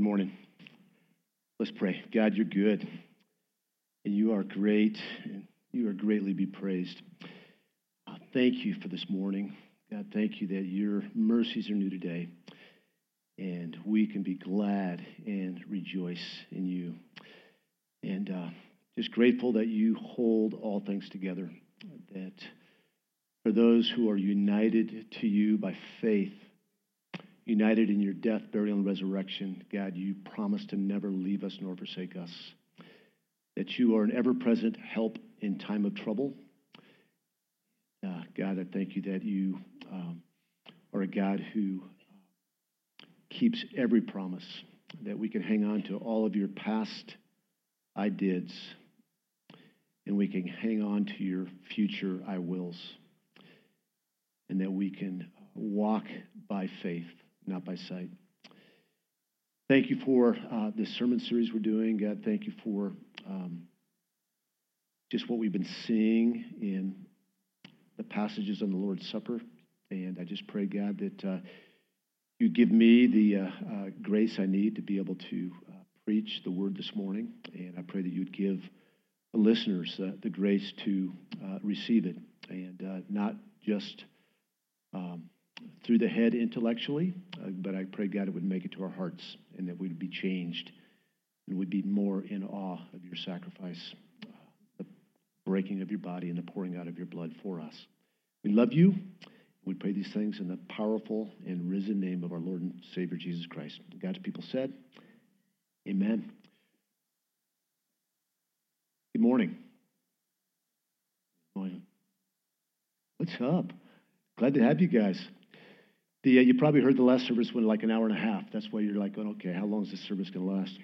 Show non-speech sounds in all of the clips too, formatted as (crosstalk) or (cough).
Good morning. Let's pray. God, you're good, and you are great, and you are greatly be praised. Uh, thank you for this morning. God, thank you that your mercies are new today, and we can be glad and rejoice in you. And uh, just grateful that you hold all things together, that for those who are united to you by faith, united in your death, burial, and resurrection, God, you promise to never leave us nor forsake us. That you are an ever present help in time of trouble. Uh, God, I thank you that you um, are a God who keeps every promise, that we can hang on to all of your past I dids, and we can hang on to your future I wills, and that we can walk by faith not by sight. Thank you for uh, this sermon series we're doing. God, thank you for um, just what we've been seeing in the passages on the Lord's Supper. And I just pray, God, that uh, you give me the uh, uh grace I need to be able to uh, preach the word this morning. And I pray that you'd give the listeners uh, the grace to receive it and not just. Um, through the head intellectually, uh, but I pray God it would make it to our hearts and that we'd be changed and we'd be more in awe of your sacrifice, uh, the breaking of your body and the pouring out of your blood for us. We love you. We pray these things in the powerful and risen name of our Lord and Savior Jesus Christ. God's people said, Amen. Good morning. What's up? Glad to have you guys. The, uh, you probably heard the last service went like an hour and a half. That's why you're like, okay, how long is this service going to last?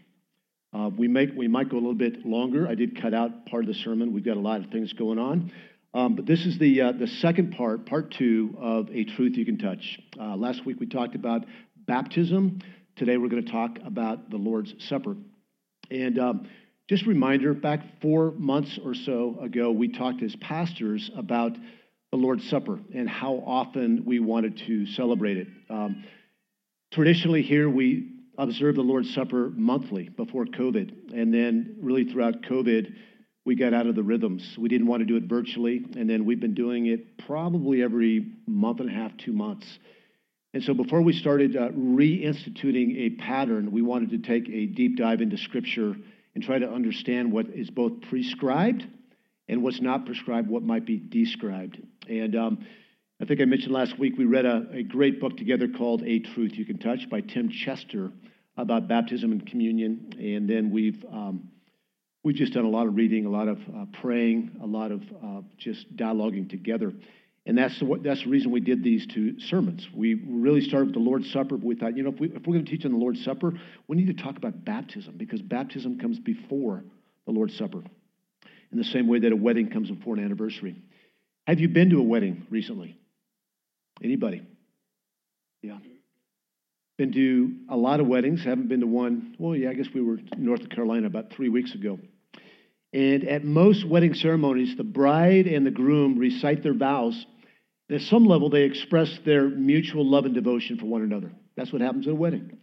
Uh, we, make, we might go a little bit longer. I did cut out part of the sermon. We've got a lot of things going on. Um, but this is the, uh, the second part, part two of A Truth You Can Touch. Uh, last week we talked about baptism. Today we're going to talk about the Lord's Supper. And um, just a reminder back four months or so ago, we talked as pastors about the Lord's Supper and how often we wanted to celebrate it. Um, traditionally, here we observe the Lord's Supper monthly before COVID. And then, really, throughout COVID, we got out of the rhythms. We didn't want to do it virtually. And then we've been doing it probably every month and a half, two months. And so, before we started uh, reinstituting a pattern, we wanted to take a deep dive into Scripture and try to understand what is both prescribed and what's not prescribed, what might be described. And um, I think I mentioned last week we read a, a, great book together called A Truth You Can Touch by Tim Chester about baptism and communion. And then we've um, we've just done a lot of reading, a lot of uh, praying, a lot of uh, just dialoguing together. And that's the, that's the reason we did these two sermons. We really started with the Lord's Supper, but we thought, you know, if, we, if we're going to teach on the Lord's Supper, we need to talk about baptism because baptism comes before the Lord's Supper in the same way that a wedding comes before an anniversary. Have you been to a wedding recently? Anybody? Yeah. Been to a lot of weddings, haven't been to one. Well, yeah, I guess we were in North Carolina about three weeks ago. And at most wedding ceremonies, the bride and the groom recite their vows. And at some level, they express their mutual love and devotion for one another. That's what happens at a wedding.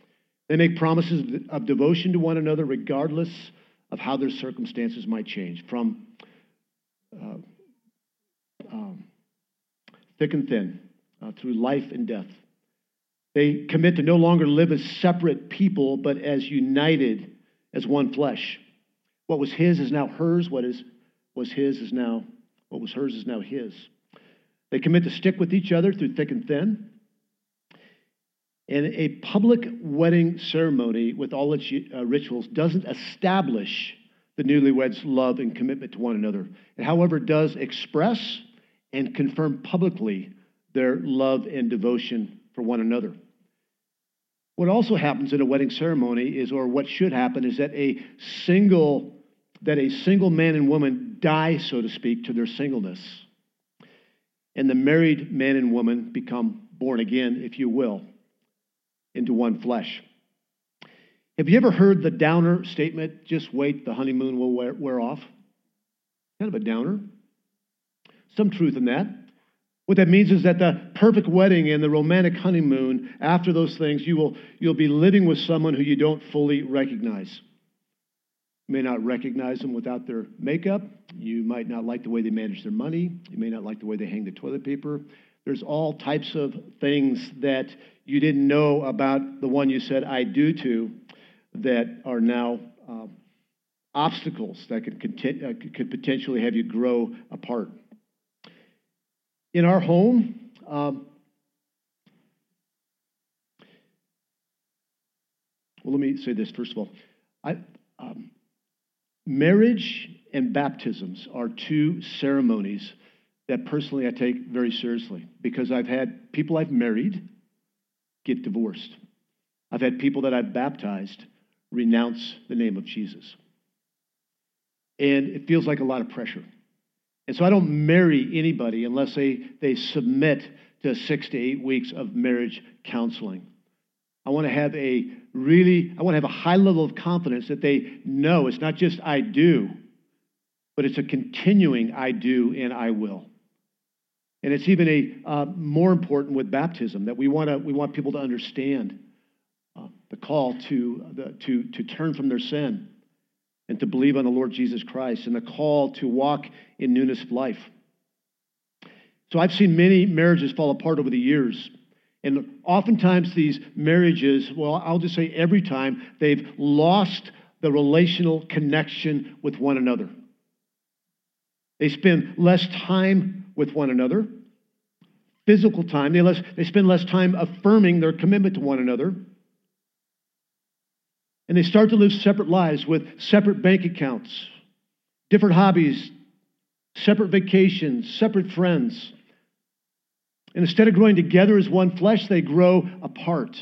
They make promises of devotion to one another regardless of how their circumstances might change from uh, um, thick and thin, uh, through life and death. They commit to no longer live as separate people, but as united as one flesh. What was his is now hers. What is, was his is now, what was hers is now his. They commit to stick with each other through thick and thin. And a public wedding ceremony with all its uh, rituals doesn't establish the newlyweds' love and commitment to one another. It, however, does express and confirm publicly their love and devotion for one another. What also happens in a wedding ceremony is, or what should happen, is that a single that a single man and woman die, so to speak, to their singleness. And the married man and woman become born again, if you will into one flesh. Have you ever heard the downer statement, just wait, the honeymoon will wear, wear off? Kind of a downer. Some truth in that. What that means is that the perfect wedding and the romantic honeymoon, after those things, you will, you'll be living with someone who you don't fully recognize. You may not recognize them without their makeup. You might not like the way they manage their money. You may not like the way they hang the toilet paper. There's all types of things that you didn't know about the one you said I do to that are now uh, obstacles that could, uh, could potentially have you grow apart. In our home, um, well, let me say this first of all. I, um, marriage and baptisms are two ceremonies that personally I take very seriously because I've had people I've married get divorced. I've had people that I've baptized renounce the name of Jesus. And it feels like a lot of pressure. And so I don't marry anybody unless they, they submit to six to eight weeks of marriage counseling. I want to have a really, I want to have a high level of confidence that they know it's not just I do, but it's a continuing I do and I will. And it's even a uh, more important with baptism that we want to we want people to understand uh, the call to the, to to turn from their sin and to believe on the Lord Jesus Christ and the call to walk in newness of life. So I've seen many marriages fall apart over the years. And oftentimes, these marriages, well, I'll just say every time, they've lost the relational connection with one another. They spend less time with one another, physical time. They, less, they spend less time affirming their commitment to one another. And they start to live separate lives with separate bank accounts, different hobbies, separate vacations, separate friends. And instead of growing together as one flesh, they grow apart.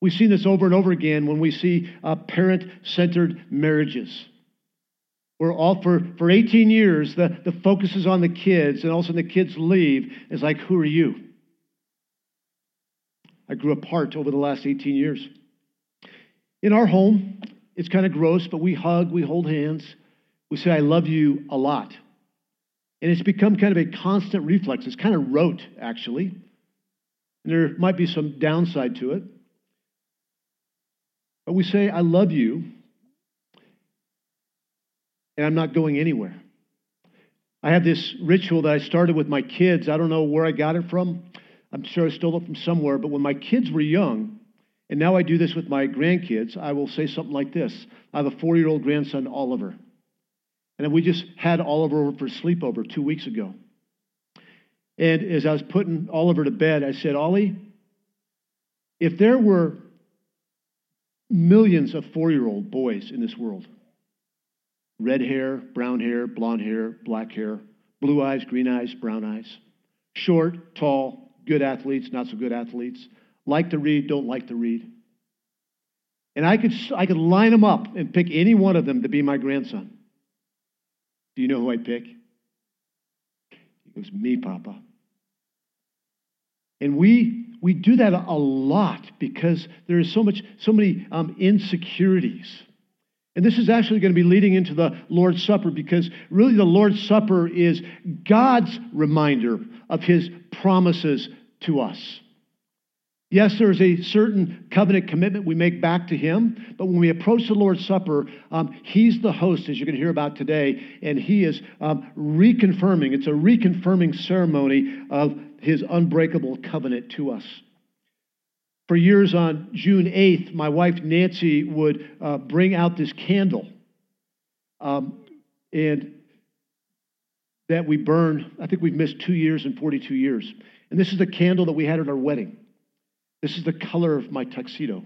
We've seen this over and over again when we see uh, parent centered marriages. Where all for, for 18 years, the, the focus is on the kids, and all of a sudden the kids leave. It's like, who are you? I grew apart over the last 18 years. In our home, it's kind of gross, but we hug, we hold hands, we say, I love you a lot. And it's become kind of a constant reflex. It's kind of rote, actually. And there might be some downside to it. But we say, I love you, and I'm not going anywhere. I have this ritual that I started with my kids. I don't know where I got it from. I'm sure I stole it from somewhere. But when my kids were young, and now I do this with my grandkids. I will say something like this I have a four year old grandson, Oliver. And we just had Oliver over for sleepover two weeks ago. And as I was putting Oliver to bed, I said, Ollie, if there were millions of four year old boys in this world red hair, brown hair, blonde hair, black hair, blue eyes, green eyes, brown eyes, short, tall, good athletes, not so good athletes like to read, don't like to read. And I could, I could line them up and pick any one of them to be my grandson. Do you know who I'd pick? It was me, Papa. And we, we do that a lot because there is so much, so many um, insecurities. And this is actually going to be leading into the Lord's Supper because really the Lord's Supper is God's reminder of his promises to us. Yes, there is a certain covenant commitment we make back to Him, but when we approach the Lord's Supper, um, He's the host, as you're going to hear about today, and He is um, reconfirming. It's a reconfirming ceremony of His unbreakable covenant to us. For years on June 8th, my wife Nancy would uh, bring out this candle. Um, and that we burn, I think we've missed two years and 42 years. And this is the candle that we had at our wedding. This is the color of my tuxedo.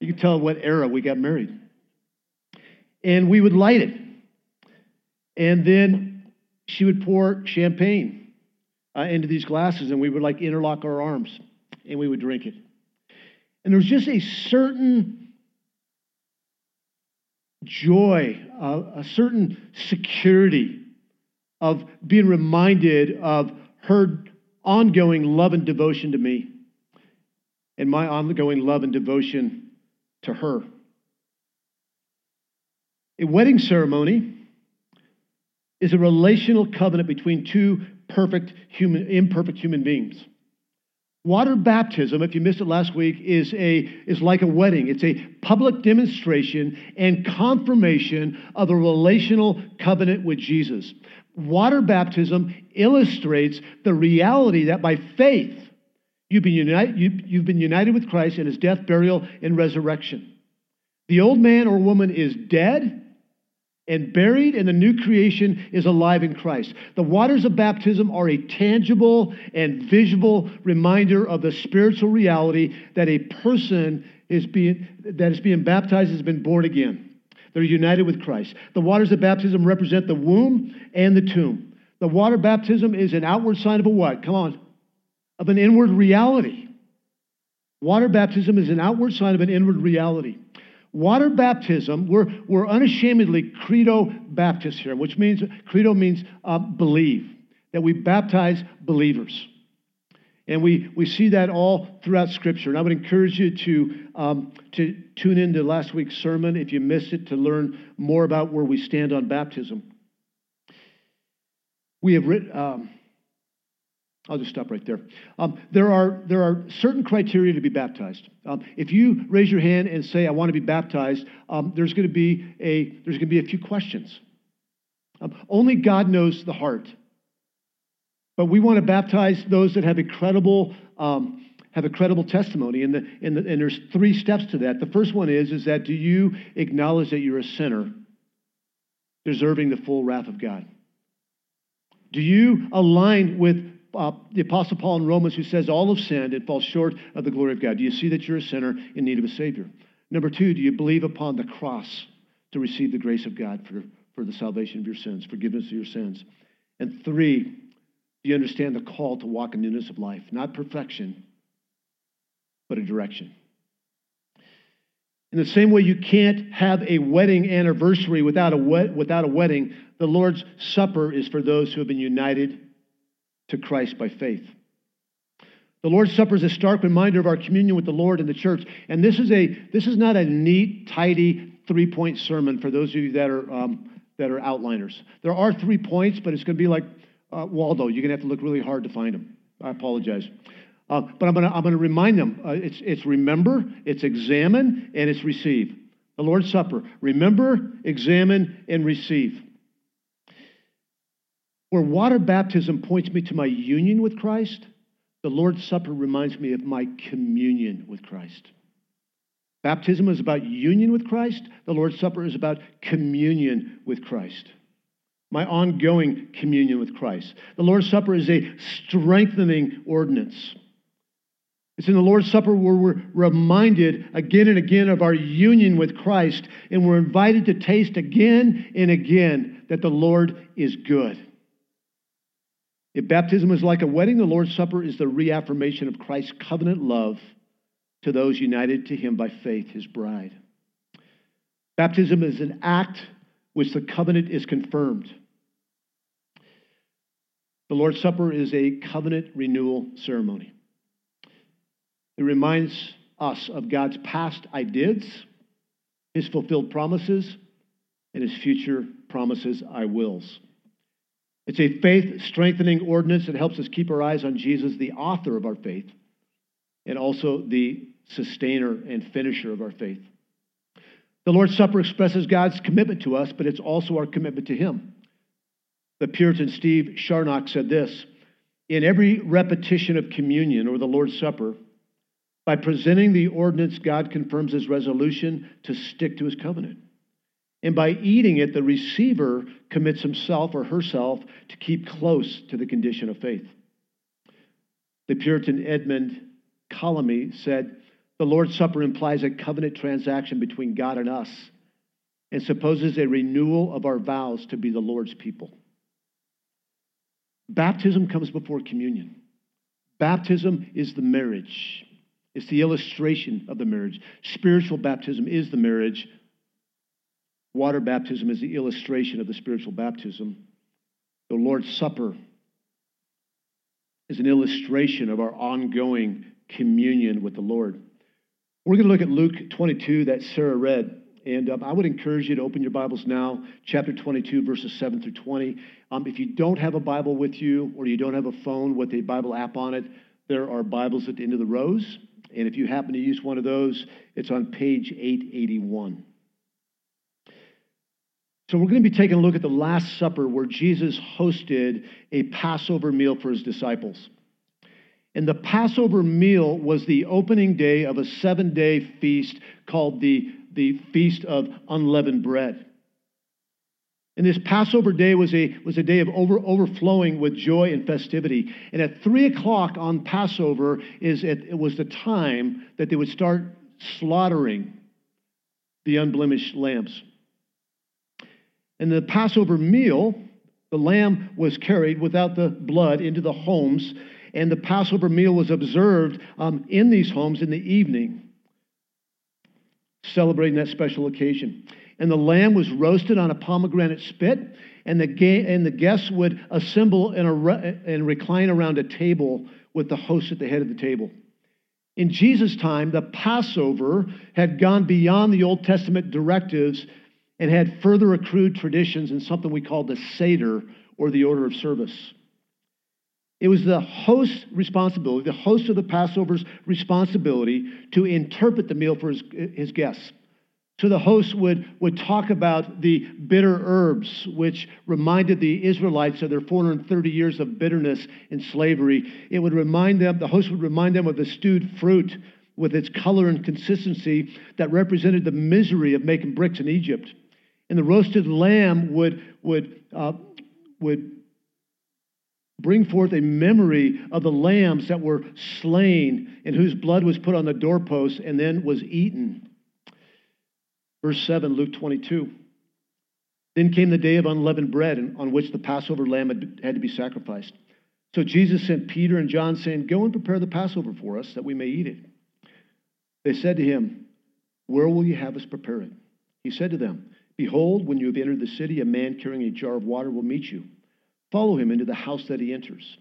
You can tell what era we got married. And we would light it. And then she would pour champagne uh, into these glasses, and we would like interlock our arms, and we would drink it. And there was just a certain joy, uh, a certain security of being reminded of her ongoing love and devotion to me and my ongoing love and devotion to her. A wedding ceremony is a relational covenant between two perfect human, imperfect human beings. Water baptism, if you missed it last week, is, a, is like a wedding. It's a public demonstration and confirmation of a relational covenant with Jesus. Water baptism illustrates the reality that by faith, you've been, united, you, you've been united with Christ in his death, burial, and resurrection. The old man or woman is dead and buried, and the new creation is alive in Christ. The waters of baptism are a tangible and visible reminder of the spiritual reality that a person is being, that is being baptized has been born again. They're united with Christ. The waters of baptism represent the womb and the tomb. The water baptism is an outward sign of a what? Come on. Of an inward reality. Water baptism is an outward sign of an inward reality. Water baptism, we're, we're unashamedly credo Baptists here, which means credo means uh, believe, that we baptize believers. And we, we see that all throughout Scripture. And I would encourage you to, um, to tune into last week's sermon if you missed it to learn more about where we stand on baptism. We have written. Um, I'll just stop right there. Um, there, are, there are certain criteria to be baptized. Um, if you raise your hand and say, I want to be baptized, um, there's going to be a, there's going to be a few questions. Um, only God knows the heart. But we want to baptize those that have a credible, um, have a credible testimony. And, the, and, the, and there's three steps to that. The first one is, is that do you acknowledge that you're a sinner deserving the full wrath of God? Do you align with uh, the Apostle Paul in Romans who says, All have sinned and fall short of the glory of God. Do you see that you're a sinner in need of a Savior? Number two, do you believe upon the cross to receive the grace of God for, for the salvation of your sins, forgiveness of your sins? And three, do you understand the call to walk in newness of life? Not perfection, but a direction. In the same way, you can't have a wedding anniversary without a, without a wedding. The Lord's Supper is for those who have been united to Christ by faith. The Lord's Supper is a stark reminder of our communion with the Lord and the church. And this is, a, this is not a neat, tidy three point sermon for those of you that are, um, that are outliners. There are three points, but it's going to be like uh, Waldo. You're going to have to look really hard to find them. I apologize. Uh, but I'm going to I'm to remind them uh, it's, it's remember, it's examine, and it's receive. The Lord's Supper. Remember, examine, and receive. Where water baptism points me to my union with Christ, the Lord's Supper reminds me of my communion with Christ. Baptism is about union with Christ. The Lord's Supper is about communion with Christ. My ongoing communion with Christ. The Lord's Supper is a strengthening ordinance. It's in the Lord's Supper where we're reminded again and again of our union with Christ, and we're invited to taste again and again that the Lord is good. If baptism is like a wedding, the Lord's Supper is the reaffirmation of Christ's covenant love to those united to him by faith, his bride. Baptism is an act which the covenant is confirmed. The Lord's Supper is a covenant renewal ceremony. It reminds us of God's past I dids, his fulfilled promises, and his future promises I wills. It's a faith strengthening ordinance that helps us keep our eyes on Jesus, the author of our faith, and also the sustainer and finisher of our faith. The Lord's Supper expresses God's commitment to us, but it's also our commitment to Him. The Puritan Steve Charnock said this In every repetition of communion or the Lord's Supper, by presenting the ordinance, God confirms His resolution to stick to His covenant. And by eating it, the receiver commits himself or herself to keep close to the condition of faith. The Puritan Edmund Calamy said, The Lord's Supper implies a covenant transaction between God and us and supposes a renewal of our vows to be the Lord's people. Baptism comes before communion. Baptism is the marriage. It's the illustration of the marriage. Spiritual baptism is the marriage Water baptism is the illustration of the spiritual baptism. The Lord's Supper is an illustration of our ongoing communion with the Lord. We're going to look at Luke 22 that Sarah read. And um, I would encourage you to open your Bibles now, chapter 22, verses 7 through 20. Um, if you don't have a Bible with you or you don't have a phone with a Bible app on it, there are Bibles at the end of the rows. And if you happen to use one of those, it's on page 881. So we're going to be taking a look at the Last Supper where Jesus hosted a Passover meal for his disciples. And the Passover meal was the opening day of a seven day feast called the, the Feast of Unleavened Bread. And this Passover day was a, was a day of over, overflowing with joy and festivity. And at 3 o'clock on Passover is it, it was the time that they would start slaughtering the unblemished lambs. And the Passover meal, the lamb was carried without the blood into the homes, and the Passover meal was observed um, in these homes in the evening, celebrating that special occasion and the lamb was roasted on a pomegranate spit, and the, ga- and the guests would assemble re- and recline around a table with the host at the head of the table. In Jesus' time, the Passover had gone beyond the Old Testament directives and had further accrued traditions in something we call the Seder or the order of service. It was the host's responsibility, the host of the Passover's responsibility to interpret the meal for his, his guests. So the host would, would talk about the bitter herbs, which reminded the Israelites of their 430 years of bitterness in slavery. It would remind them, the host would remind them of the stewed fruit with its color and consistency that represented the misery of making bricks in Egypt. And the roasted lamb would, would, uh, would bring forth a memory of the lambs that were slain and whose blood was put on the doorposts and then was eaten. Verse 7, Luke 22. Then came the day of unleavened bread, on which the Passover lamb had to be sacrificed. So Jesus sent Peter and John, saying, Go and prepare the Passover for us, that we may eat it. They said to him, Where will you have us prepare it? He said to them, Behold, when you have entered the city, a man carrying a jar of water will meet you. Follow him into the house that he enters.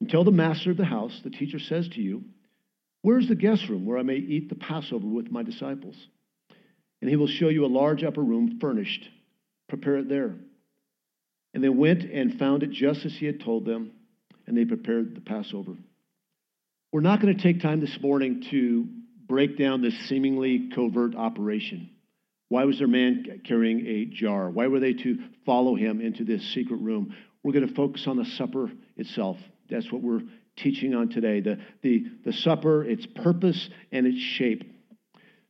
And tell the master of the house, the teacher says to you, Where is the guest room where I may eat the Passover with my disciples? and he will show you a large upper room furnished. Prepare it there. And they went and found it just as he had told them, and they prepared the Passover. We're not going to take time this morning to break down this seemingly covert operation. Why was their man carrying a jar? Why were they to follow him into this secret room? We're going to focus on the supper itself. That's what we're teaching on today. The, the, the supper, its purpose, and its shape.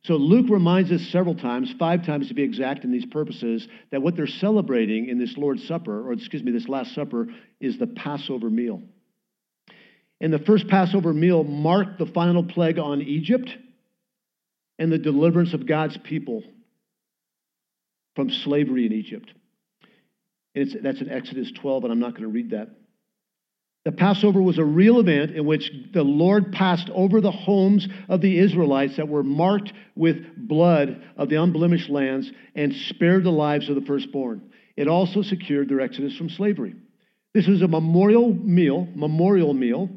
So Luke reminds us several times, five times to be exact in these purposes, that what they're celebrating in this Lord's Supper, or excuse me, this Last Supper, is the Passover meal. And the first Passover meal marked the final plague on Egypt and the deliverance of God's people from slavery in Egypt. And that's in Exodus 12, and I'm not going to read that. The Passover was a real event in which the Lord passed over the homes of the Israelites that were marked with blood of the unblemished lands and spared the lives of the firstborn. It also secured their exodus from slavery. This was a memorial meal, memorial meal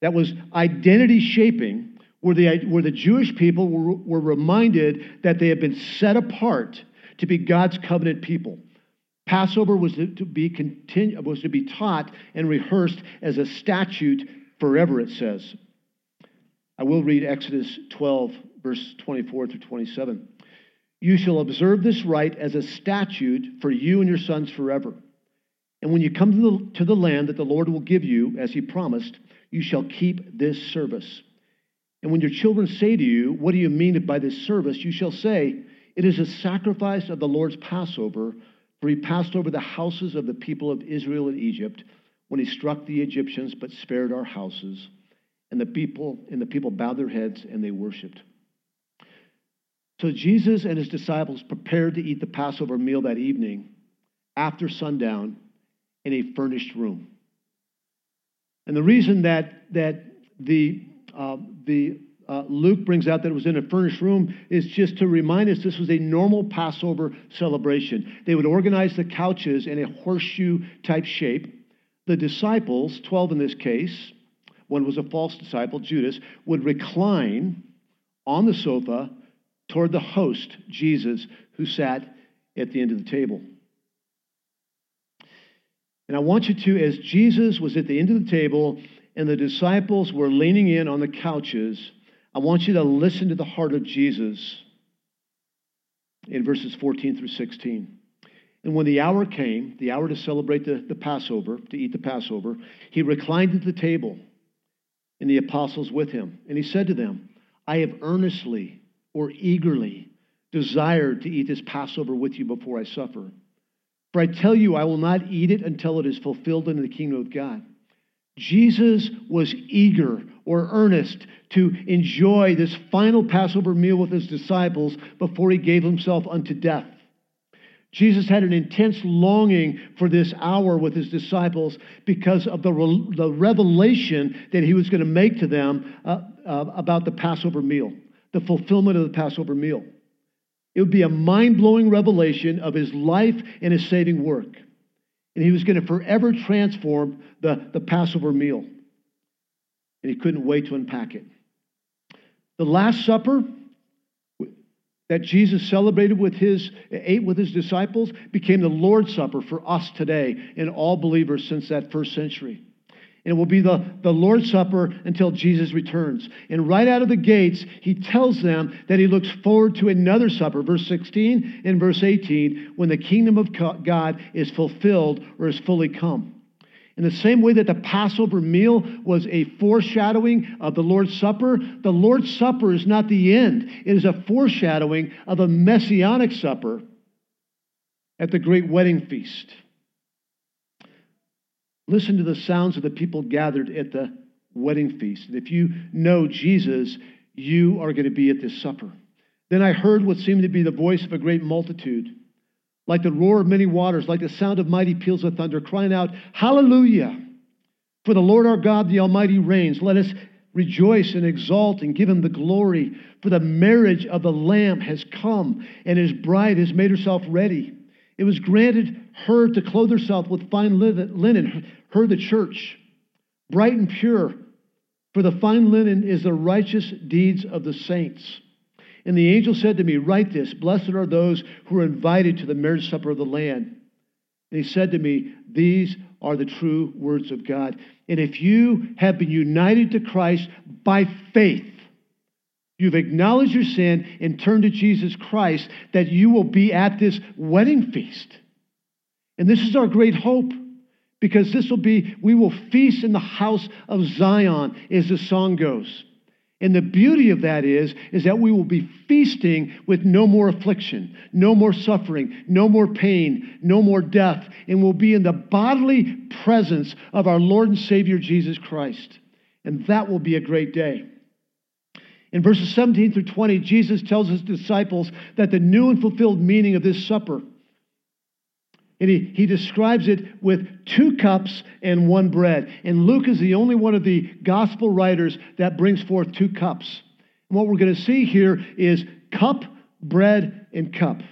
that was identity shaping, where the, where the Jewish people were, were reminded that they had been set apart to be God's covenant people. Passover was to be continu- was to be taught and rehearsed as a statute forever, it says. I will read Exodus 12, verse 24 through 27. You shall observe this rite as a statute for you and your sons forever. And when you come to the, to the land that the Lord will give you, as he promised, you shall keep this service. And when your children say to you, What do you mean by this service? you shall say, It is a sacrifice of the Lord's Passover for he passed over the houses of the people of Israel in Egypt when he struck the Egyptians but spared our houses. And the people and the people bowed their heads and they worshiped. So Jesus and his disciples prepared to eat the Passover meal that evening after sundown in a furnished room. And the reason that that the uh, the uh, Luke brings out that it was in a furnished room is just to remind us this was a normal Passover celebration. They would organize the couches in a horseshoe type shape. The disciples, 12 in this case, one was a false disciple, Judas, would recline on the sofa toward the host, Jesus, who sat at the end of the table. And I want you to, as Jesus was at the end of the table and the disciples were leaning in on the couches, I want you to listen to the heart of Jesus in verses 14 through 16. And when the hour came, the hour to celebrate the, the Passover, to eat the Passover, he reclined at the table and the apostles with him. And he said to them, I have earnestly or eagerly desired to eat this Passover with you before I suffer. For I tell you, I will not eat it until it is fulfilled in the kingdom of God. Jesus was eager or earnest to enjoy this final Passover meal with his disciples before he gave himself unto death. Jesus had an intense longing for this hour with his disciples because of the, re- the revelation that he was going to make to them uh, uh, about the Passover meal, the fulfillment of the Passover meal. It would be a mind blowing revelation of his life and his saving work. And he was going to forever transform the, the Passover meal. And he couldn't wait to unpack it. The Last Supper that Jesus celebrated with his, ate with his disciples, became the Lord's Supper for us today and all believers since that first century. And it will be the, the Lord's Supper until Jesus returns. And right out of the gates, he tells them that he looks forward to another supper, verse 16 and verse 18, when the kingdom of God is fulfilled or is fully come. In the same way that the Passover meal was a foreshadowing of the Lord's Supper, the Lord's Supper is not the end. It is a foreshadowing of a messianic supper at the great wedding feast. Listen to the sounds of the people gathered at the wedding feast. And if you know Jesus, you are going to be at this supper. Then I heard what seemed to be the voice of a great multitude like the roar of many waters, like the sound of mighty peals of thunder, crying out, Hallelujah! For the Lord our God, the Almighty, reigns. Let us rejoice and exalt and give him the glory. For the marriage of the Lamb has come, and his bride has made herself ready. It was granted her to clothe herself with fine linen, her the church, bright and pure. For the fine linen is the righteous deeds of the saints. And the angel said to me, Write this Blessed are those who are invited to the marriage supper of the Lamb. And he said to me, These are the true words of God. And if you have been united to Christ by faith, you've acknowledged your sin and turned to Jesus Christ, that you will be at this wedding feast. And this is our great hope because this will be, we will feast in the house of Zion, as the song goes. And the beauty of that is, is that we will be feasting with no more affliction, no more suffering, no more pain, no more death, and we'll be in the bodily presence of our Lord and Savior Jesus Christ. And that will be a great day. In verses 17 through 20, Jesus tells his disciples that the new and fulfilled meaning of this supper and he, he describes it with two cups and one bread. And Luke is the only one of the gospel writers that brings forth two cups. And what we're going to see here is cup, bread, and cup.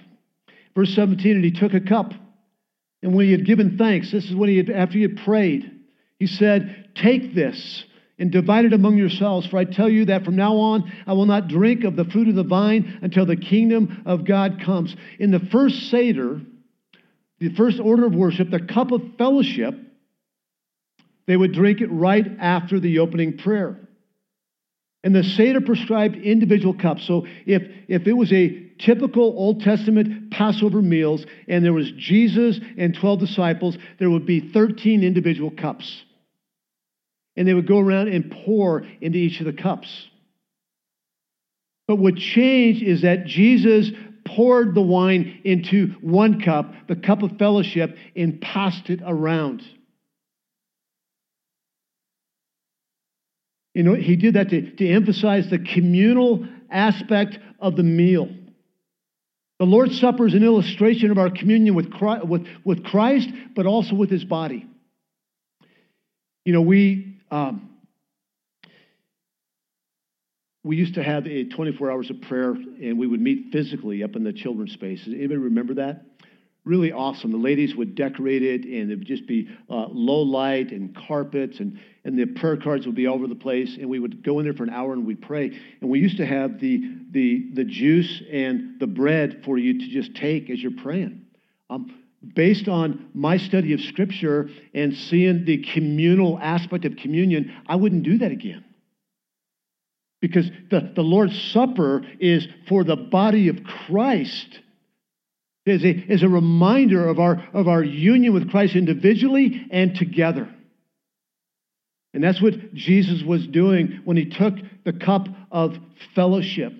Verse 17, and he took a cup. And when he had given thanks, this is when he had, after he had prayed, he said, Take this and divide it among yourselves, for I tell you that from now on I will not drink of the fruit of the vine until the kingdom of God comes. In the first Seder, the first order of worship, the cup of fellowship, they would drink it right after the opening prayer. And the Seder prescribed individual cups. So if, if it was a typical Old Testament Passover meals and there was Jesus and 12 disciples, there would be 13 individual cups. And they would go around and pour into each of the cups. But what changed is that Jesus poured the wine into one cup, the cup of fellowship, and passed it around. You know, he did that to, to emphasize the communal aspect of the meal. The Lord's Supper is an illustration of our communion with Christ, with, with Christ but also with his body. You know, we. Um, we used to have a 24 hours of prayer, and we would meet physically up in the children's space. Anybody remember that? really awesome. The ladies would decorate it, and it would just be uh, low light and carpets, and, and the prayer cards would be all over the place. And we would go in there for an hour and we'd pray. And we used to have the, the, the juice and the bread for you to just take as you're praying. Um, based on my study of Scripture and seeing the communal aspect of communion, I wouldn't do that again. Because the, the Lord's Supper is for the body of Christ is a, is a reminder of our, of our union with Christ individually and together. And that's what Jesus was doing when he took the cup of fellowship.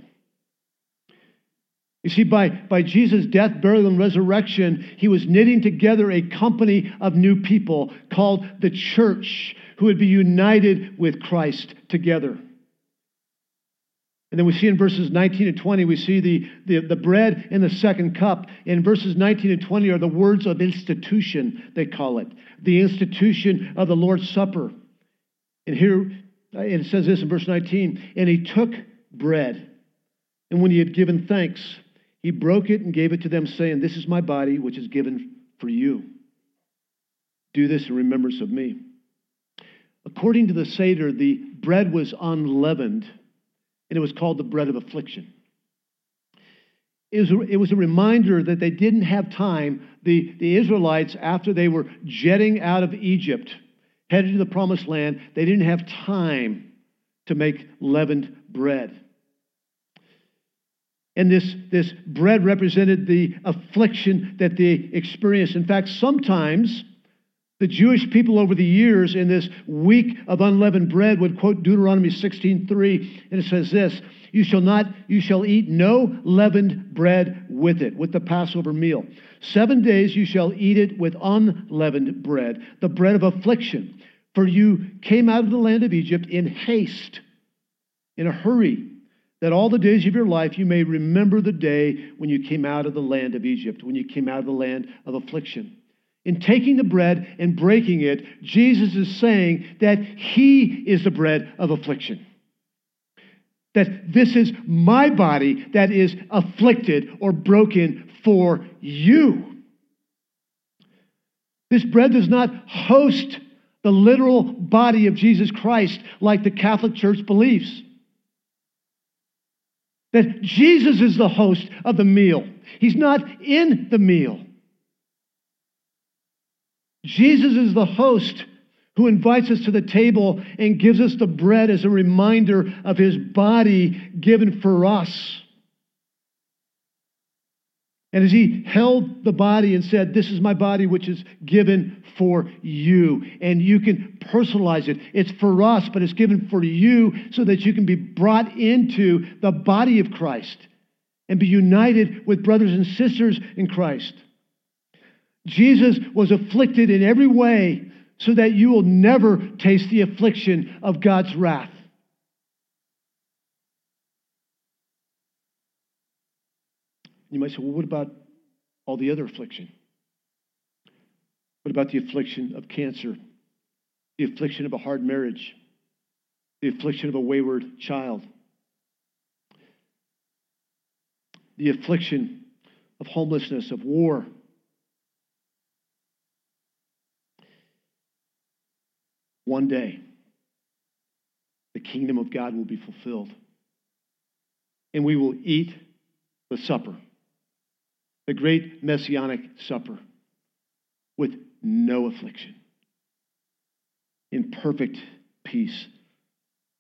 You see, by, by Jesus' death, burial, and resurrection, he was knitting together a company of new people called the church who would be united with Christ together. And then we see in verses 19 and 20, we see the, the, the bread in the second cup. In verses 19 and 20 are the words of institution, they call it. The institution of the Lord's Supper. And here it says this in verse 19 And he took bread, and when he had given thanks, he broke it and gave it to them, saying, This is my body, which is given for you. Do this in remembrance of me. According to the Seder, the bread was unleavened and it was called the bread of affliction. It was, a, it was a reminder that they didn't have time, the, the Israelites, after they were jetting out of Egypt, headed to the promised land, they didn't have time to make leavened bread. And this, this bread represented the affliction that they experienced. In fact, sometimes the Jewish people over the years in this week of unleavened bread would quote Deuteronomy 16:3 and it says this, you shall not you shall eat no leavened bread with it with the Passover meal. 7 days you shall eat it with unleavened bread, the bread of affliction, for you came out of the land of Egypt in haste, in a hurry, that all the days of your life you may remember the day when you came out of the land of Egypt, when you came out of the land of affliction. In taking the bread and breaking it, Jesus is saying that He is the bread of affliction. That this is my body that is afflicted or broken for you. This bread does not host the literal body of Jesus Christ like the Catholic Church believes. That Jesus is the host of the meal, He's not in the meal. Jesus is the host who invites us to the table and gives us the bread as a reminder of his body given for us. And as he held the body and said, This is my body which is given for you. And you can personalize it. It's for us, but it's given for you so that you can be brought into the body of Christ and be united with brothers and sisters in Christ. Jesus was afflicted in every way so that you will never taste the affliction of God's wrath. You might say, well, what about all the other affliction? What about the affliction of cancer, the affliction of a hard marriage, the affliction of a wayward child, the affliction of homelessness, of war, One day, the kingdom of God will be fulfilled. And we will eat the supper, the great messianic supper, with no affliction, in perfect peace.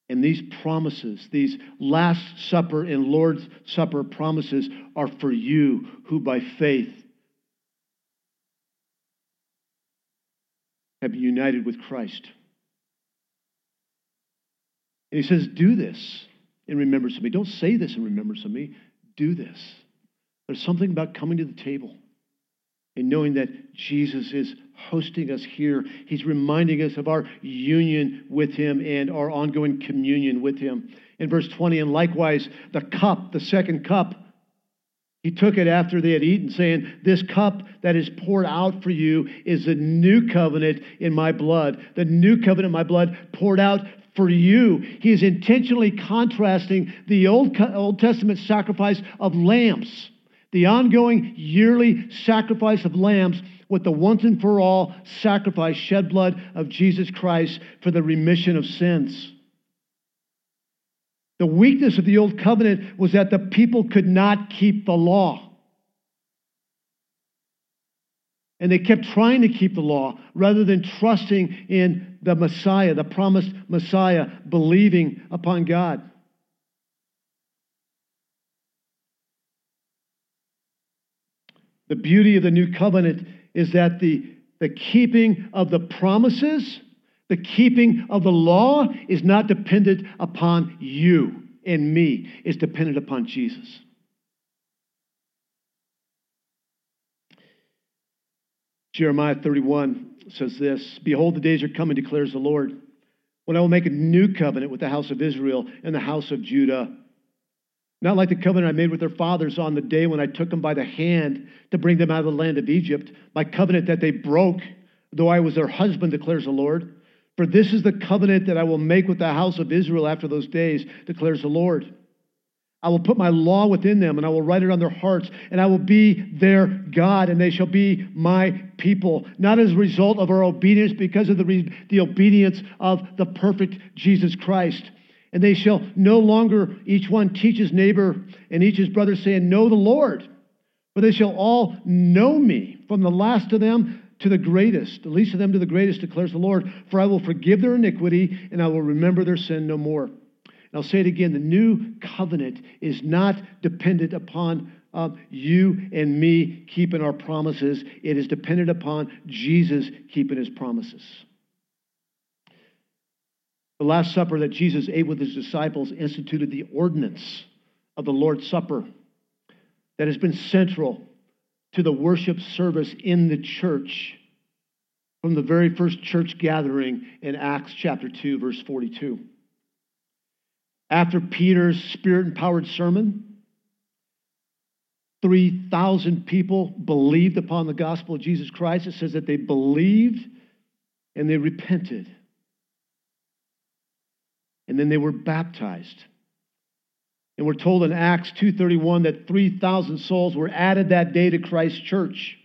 And these promises, these Last Supper and Lord's Supper promises, are for you who by faith have been united with Christ. And he says, Do this in remembrance of me. Don't say this in remembrance of me. Do this. There's something about coming to the table and knowing that Jesus is hosting us here. He's reminding us of our union with him and our ongoing communion with him. In verse 20, and likewise, the cup, the second cup, he took it after they had eaten, saying, This cup that is poured out for you is the new covenant in my blood. The new covenant in my blood poured out for you. He is intentionally contrasting the Old, Old Testament sacrifice of lambs, The ongoing yearly sacrifice of lambs with the once and for all sacrifice, shed blood of Jesus Christ for the remission of sins. The weakness of the old covenant was that the people could not keep the law. And they kept trying to keep the law rather than trusting in the Messiah, the promised Messiah, believing upon God. The beauty of the new covenant is that the, the keeping of the promises, the keeping of the law is not dependent upon you and me, it's dependent upon Jesus. Jeremiah 31 says this Behold, the days are coming, declares the Lord, when I will make a new covenant with the house of Israel and the house of Judah. Not like the covenant I made with their fathers on the day when I took them by the hand to bring them out of the land of Egypt, my covenant that they broke, though I was their husband, declares the Lord. For this is the covenant that I will make with the house of Israel after those days, declares the Lord. I will put my law within them, and I will write it on their hearts, and I will be their God, and they shall be my people. Not as a result of our obedience, because of the, re- the obedience of the perfect Jesus Christ. And they shall no longer each one teach his neighbor and each his brother, saying, Know the Lord. For they shall all know me, from the last of them to the greatest, the least of them to the greatest, declares the Lord. For I will forgive their iniquity, and I will remember their sin no more. I'll say it again the new covenant is not dependent upon uh, you and me keeping our promises, it is dependent upon Jesus keeping his promises. The Last Supper that Jesus ate with his disciples instituted the ordinance of the Lord's Supper that has been central to the worship service in the church from the very first church gathering in Acts chapter 2, verse 42. After Peter's spirit empowered sermon, 3,000 people believed upon the gospel of Jesus Christ. It says that they believed and they repented. And then they were baptized. And we're told in Acts 2:31 that 3,000 souls were added that day to Christ's church.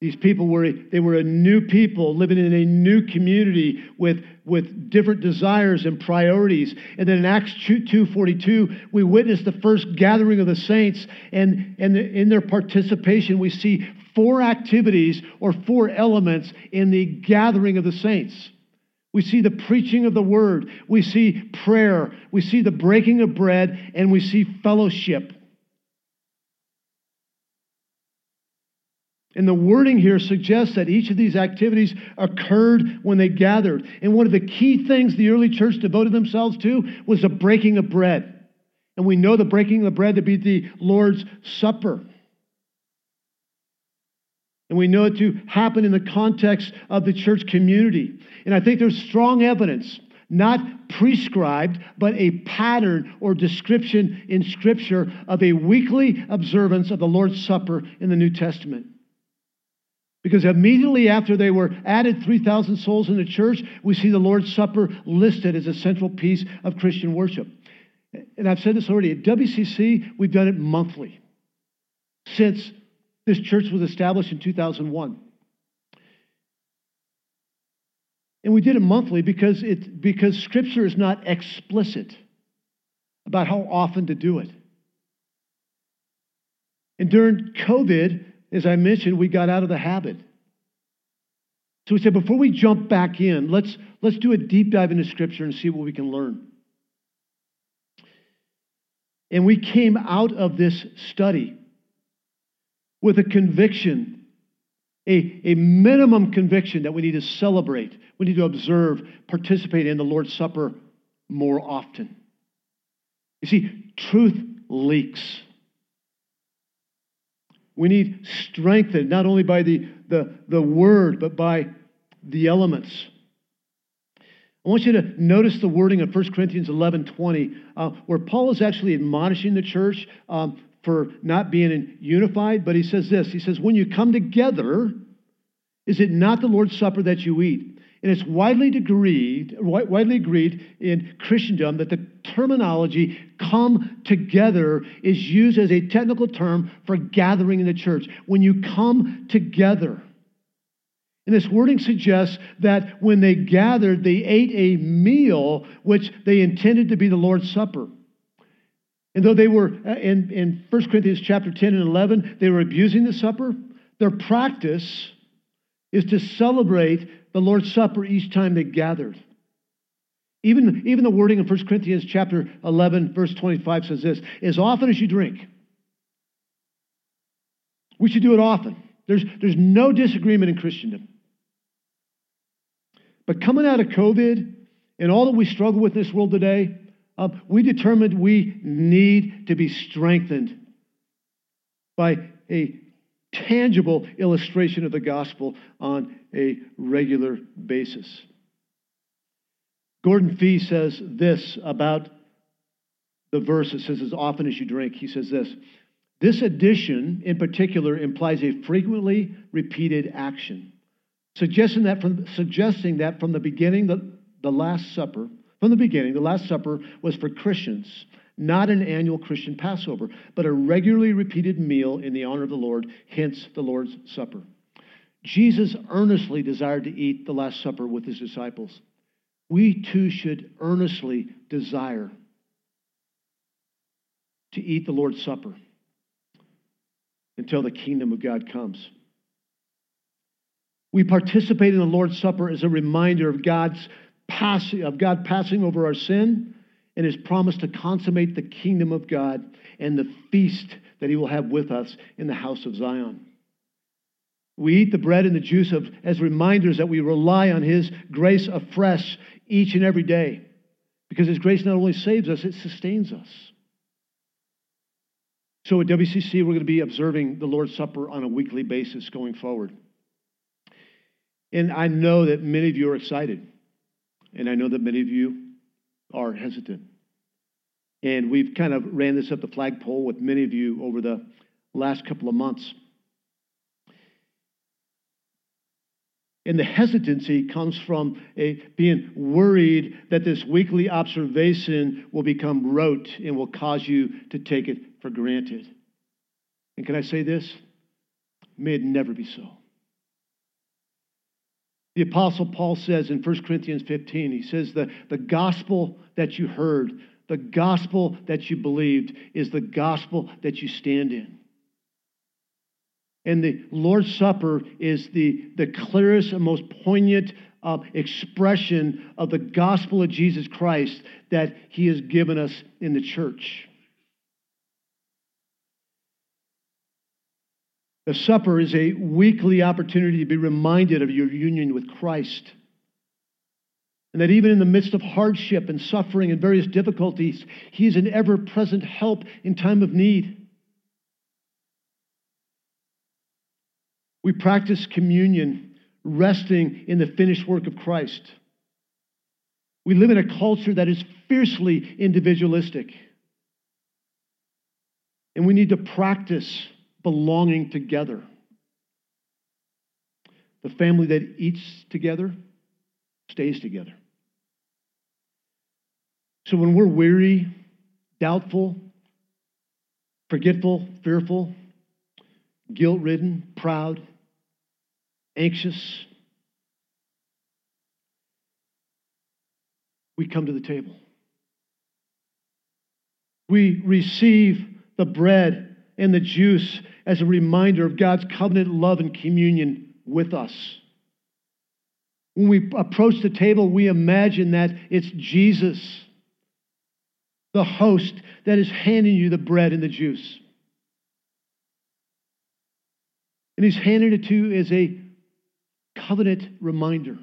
These people were, they were a new people living in a new community with, with different desires and priorities. And then in Acts 2.42, we witness the first gathering of the saints. And, and in their participation, we see four activities or four elements in the gathering of the saints. We see the preaching of the word. We see prayer. We see the breaking of bread. And we see fellowship. And the wording here suggests that each of these activities occurred when they gathered. And one of the key things the early church devoted themselves to was the breaking of bread. And we know the breaking of the bread to be the Lord's Supper. And we know it to happen in the context of the church community. And I think there's strong evidence, not prescribed, but a pattern or description in Scripture of a weekly observance of the Lord's Supper in the New Testament. Because immediately after they were added 3,000 souls in the church, we see the Lord's Supper listed as a central piece of Christian worship. And I've said this already at WCC, we've done it monthly since this church was established in 2001. And we did it monthly because, it, because Scripture is not explicit about how often to do it. And during COVID, as I mentioned, we got out of the habit. So we said, before we jump back in, let's, let's do a deep dive into Scripture and see what we can learn. And we came out of this study with a conviction, a, a minimum conviction that we need to celebrate, we need to observe, participate in the Lord's Supper more often. You see, truth leaks. We need strengthened not only by the, the, the word, but by the elements. I want you to notice the wording of 1 Corinthians 11 20, uh, where Paul is actually admonishing the church um, for not being unified, but he says this He says, When you come together, is it not the Lord's Supper that you eat? And it's widely agreed, widely agreed in Christendom that the terminology come together is used as a technical term for gathering in the church. When you come together. And this wording suggests that when they gathered, they ate a meal which they intended to be the Lord's Supper. And though they were, uh, in, in 1 Corinthians chapter 10 and 11, they were abusing the supper, their practice is to celebrate the Lord's Supper each time they gathered. Even, even the wording in 1 Corinthians chapter 11, verse 25 says this as often as you drink. We should do it often. There's, there's no disagreement in Christendom. But coming out of COVID and all that we struggle with in this world today, uh, we determined we need to be strengthened by a tangible illustration of the gospel on a regular basis. Gordon Fee says this about the verse. It says, as often as you drink. He says this This addition in particular implies a frequently repeated action, suggesting that from, suggesting that from the beginning, the, the Last Supper, from the beginning, the Last Supper was for Christians not an annual Christian Passover, but a regularly repeated meal in the honor of the Lord, hence the Lord's Supper. Jesus earnestly desired to eat the Last Supper with his disciples. We too should earnestly desire to eat the Lord's Supper until the kingdom of God comes. We participate in the Lord's Supper as a reminder of God's passing, of God passing over our sin and his promise to consummate the kingdom of God and the feast that he will have with us in the house of Zion. We eat the bread and the juice of, as reminders that we rely on his grace afresh each and every day because his grace not only saves us, it sustains us. So at WCC, we're going to be observing the Lord's Supper on a weekly basis going forward. And I know that many of you are excited. And I know that many of you are hesitant. And we've kind of ran this up the flagpole with many of you over the last couple of months. And the hesitancy comes from a, being worried that this weekly observation will become rote and will cause you to take it for granted. And can I say this? May it never be so. The Apostle Paul says in 1 Corinthians 15, he says, the, the gospel that you heard, the gospel that you believed, is the gospel that you stand in. And the Lord's Supper is the, the clearest and most poignant uh, expression of the gospel of Jesus Christ that he has given us in the church. The supper is a weekly opportunity to be reminded of your union with Christ. And that even in the midst of hardship and suffering and various difficulties, He is an ever present help in time of need. We practice communion, resting in the finished work of Christ. We live in a culture that is fiercely individualistic. And we need to practice belonging together. The family that eats together stays together. So when we're weary, doubtful, forgetful, fearful, guilt ridden, proud, anxious, we come to the table. We receive the bread and the juice as a reminder of God's covenant love and communion with us. When we approach the table, we imagine that it's Jesus, the host, that is handing you the bread and the juice. And he's handing it to you as a covenant reminder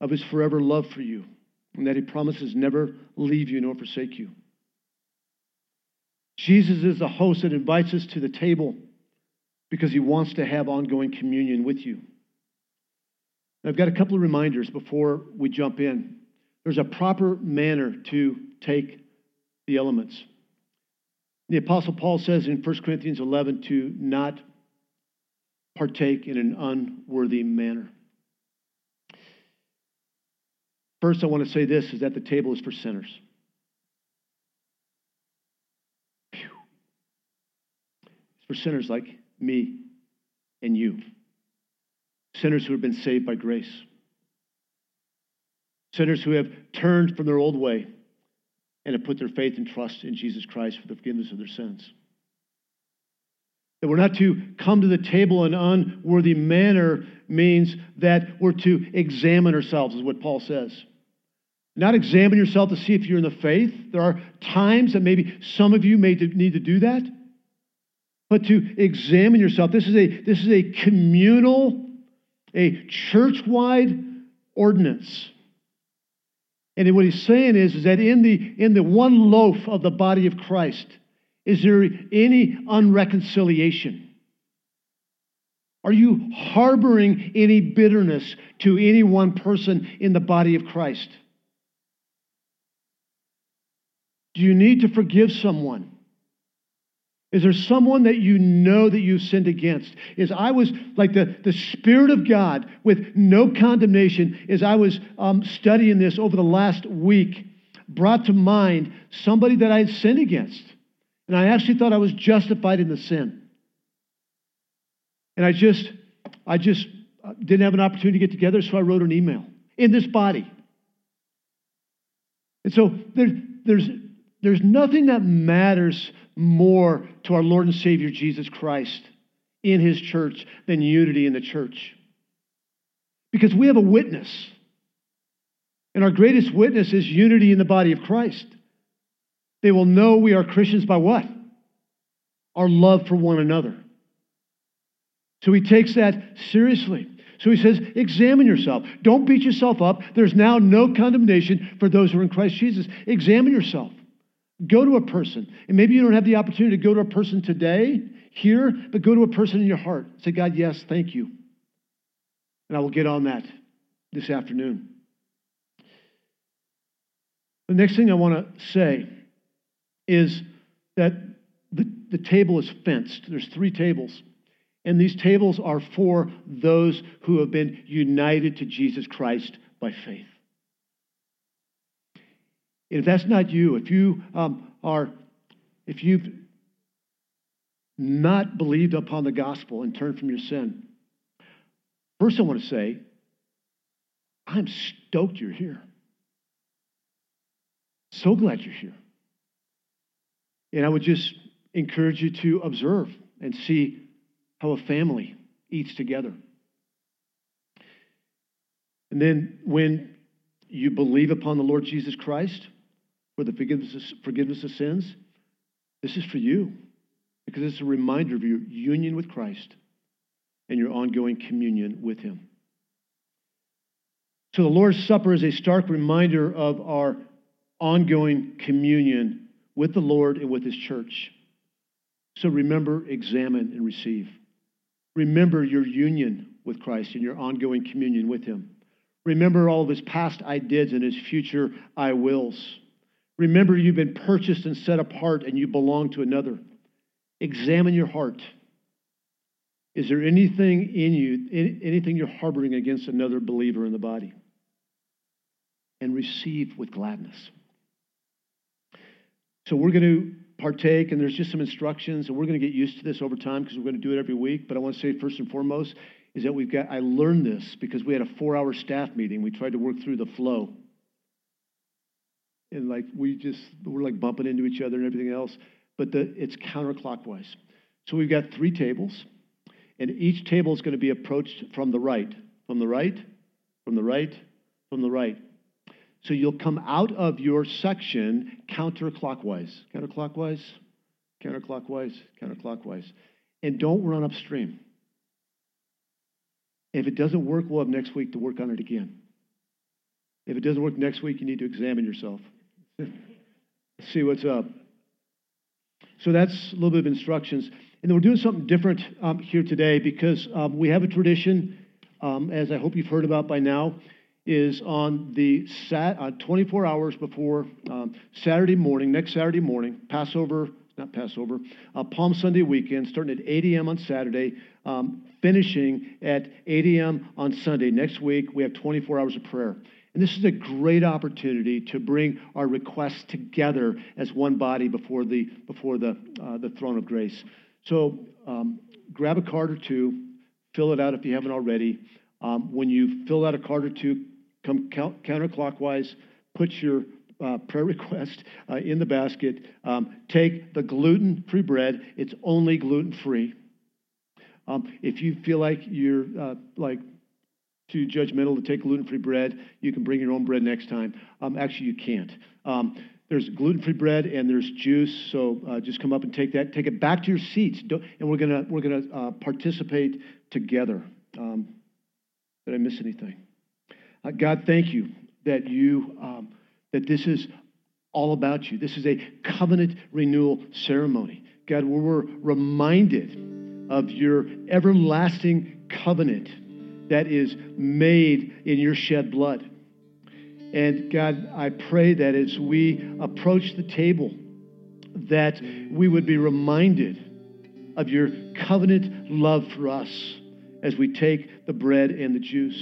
of his forever love for you and that he promises never leave you nor forsake you. Jesus is the host that invites us to the table because he wants to have ongoing communion with you. I've got a couple of reminders before we jump in. There's a proper manner to take the elements. The Apostle Paul says in 1 Corinthians 11 to not partake in an unworthy manner. First, I want to say this is that the table is for sinners. Phew. It's for sinners like me and you. Sinners who have been saved by grace. Sinners who have turned from their old way and have put their faith and trust in Jesus Christ for the forgiveness of their sins. That we're not to come to the table in an unworthy manner means that we're to examine ourselves, is what Paul says. Not examine yourself to see if you're in the faith. There are times that maybe some of you may need to do that. But to examine yourself, this is a, this is a communal, a church wide ordinance. And what he's saying is, is that in the, in the one loaf of the body of Christ, is there any unreconciliation? Are you harboring any bitterness to any one person in the body of Christ? Do you need to forgive someone? Is there someone that you know that you've sinned against? Is I was like the, the Spirit of God with no condemnation, as I was um, studying this over the last week, brought to mind somebody that I had sinned against. And I actually thought I was justified in the sin. And I just, I just uh, didn't have an opportunity to get together, so I wrote an email in this body. And so there, there's, there's nothing that matters more to our Lord and Savior Jesus Christ in his church than unity in the church. Because we have a witness. And our greatest witness is unity in the body of Christ. They will know we are Christians by what? Our love for one another. So he takes that seriously. So he says, examine yourself. Don't beat yourself up. There's now no condemnation for those who are in Christ Jesus. Examine yourself. Go to a person. And maybe you don't have the opportunity to go to a person today, here, but go to a person in your heart. Say, God, yes, thank you. And I will get on that this afternoon. The next thing I want to say is that the, the table is fenced. There's three tables. And these tables are for those who have been united to Jesus Christ by faith. If that's not you, if you um, are, if you've not believed upon the gospel and turned from your sin, first I want to say, I'm stoked you're here. So glad you're here. And I would just encourage you to observe and see how a family eats together. And then when you believe upon the Lord Jesus Christ for the forgiveness of, forgiveness of sins, this is for you because it's a reminder of your union with Christ and your ongoing communion with Him. So the Lord's Supper is a stark reminder of our ongoing communion with the Lord and with His church. So remember, examine, and receive. Remember your union with Christ and your ongoing communion with Him. Remember all of His past I dids and His future I wills. Remember you've been purchased and set apart and you belong to another. Examine your heart. Is there anything in you, anything you're harboring against another believer in the body? And receive with gladness. So we're going to partake, and there's just some instructions, and we're going to get used to this over time because we're going to do it every week. But I want to say first and foremost is that we've got. I learned this because we had a four-hour staff meeting. We tried to work through the flow, and like we just we're like bumping into each other and everything else. But the, it's counterclockwise. So we've got three tables, and each table is going to be approached from the right, from the right, from the right, from the right. So you'll come out of your section counterclockwise, counterclockwise, counterclockwise, counterclockwise. And don't run upstream. If it doesn't work, we'll have next week to work on it again. If it doesn't work next week, you need to examine yourself. (laughs) See what's up. So that's a little bit of instructions. And then we're doing something different um, here today because um, we have a tradition, um, as I hope you've heard about by now, is on the sat, uh, 24 hours before um, Saturday morning, next Saturday morning, Passover, not Passover, uh, Palm Sunday weekend, starting at 8 a.m. on Saturday, um, finishing at 8 a.m. on Sunday. Next week, we have 24 hours of prayer. And this is a great opportunity to bring our requests together as one body before the, before the, uh, the throne of grace. So um, grab a card or two, fill it out if you haven't already. Um, when you fill out a card or two, come counterclockwise, put your uh, prayer (laughs) request uh, in the basket. Um, take the gluten free bread, it's only gluten free. Um, if you feel like you're uh, like too judgmental to take gluten free bread, you can bring your own bread next time. Um, actually, you can't. Um, there's gluten free bread and there's juice, so uh, just come up and take that. Take it back to your seats, Don't, and we're gonna we're gonna uh, participate together. Um, did I miss anything? Uh, God, thank you that you um, that this is all about you. This is a covenant renewal ceremony. God, we're reminded of your everlasting covenant that is made in your shed blood. And God, I pray that as we approach the table, that we would be reminded of your covenant love for us as we take the bread and the juice.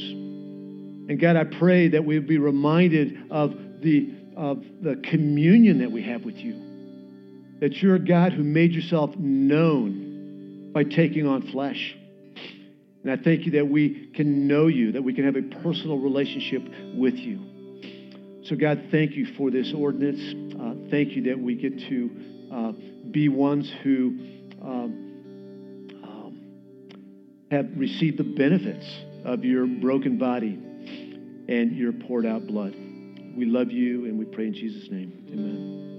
And God, I pray that we would be reminded of the, of the communion that we have with you. That you're a God who made yourself known by taking on flesh. And I thank you that we can know you, that we can have a personal relationship with you. So, God, thank you for this ordinance. Uh, thank you that we get to uh, be ones who um, um, have received the benefits of your broken body and your poured out blood. We love you and we pray in Jesus' name. Amen.